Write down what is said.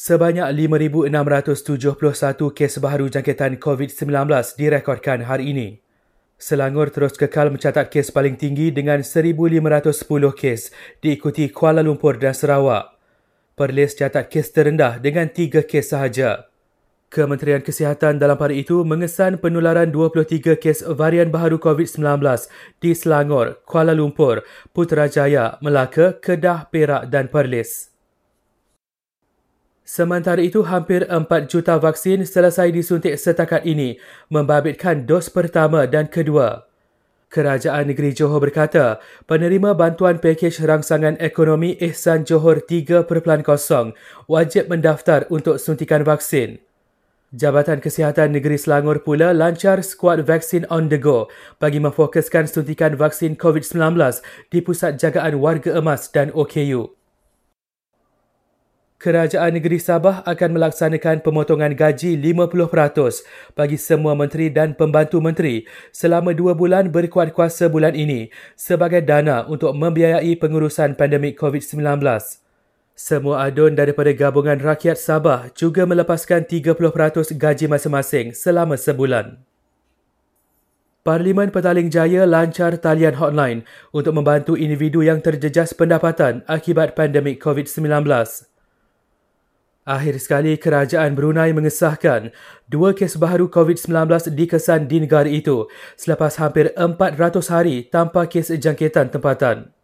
Sebanyak 5,671 kes baharu jangkitan COVID-19 direkodkan hari ini. Selangor terus kekal mencatat kes paling tinggi dengan 1,510 kes diikuti Kuala Lumpur dan Sarawak. Perlis catat kes terendah dengan 3 kes sahaja. Kementerian Kesihatan dalam pada itu mengesan penularan 23 kes varian baharu COVID-19 di Selangor, Kuala Lumpur, Putrajaya, Melaka, Kedah, Perak dan Perlis. Sementara itu, hampir 4 juta vaksin selesai disuntik setakat ini, membabitkan dos pertama dan kedua. Kerajaan Negeri Johor berkata, penerima bantuan pakej rangsangan ekonomi Ihsan Johor 3.0 wajib mendaftar untuk suntikan vaksin. Jabatan Kesihatan Negeri Selangor pula lancar skuad vaksin on the go bagi memfokuskan suntikan vaksin COVID-19 di Pusat Jagaan Warga Emas dan OKU. Kerajaan Negeri Sabah akan melaksanakan pemotongan gaji 50% bagi semua menteri dan pembantu menteri selama dua bulan berkuat kuasa bulan ini sebagai dana untuk membiayai pengurusan pandemik COVID-19. Semua adun daripada Gabungan Rakyat Sabah juga melepaskan 30% gaji masing-masing selama sebulan. Parlimen Petaling Jaya lancar talian hotline untuk membantu individu yang terjejas pendapatan akibat pandemik COVID-19. Akhir sekali, kerajaan Brunei mengesahkan dua kes baharu COVID-19 dikesan di negara itu selepas hampir 400 hari tanpa kes jangkitan tempatan.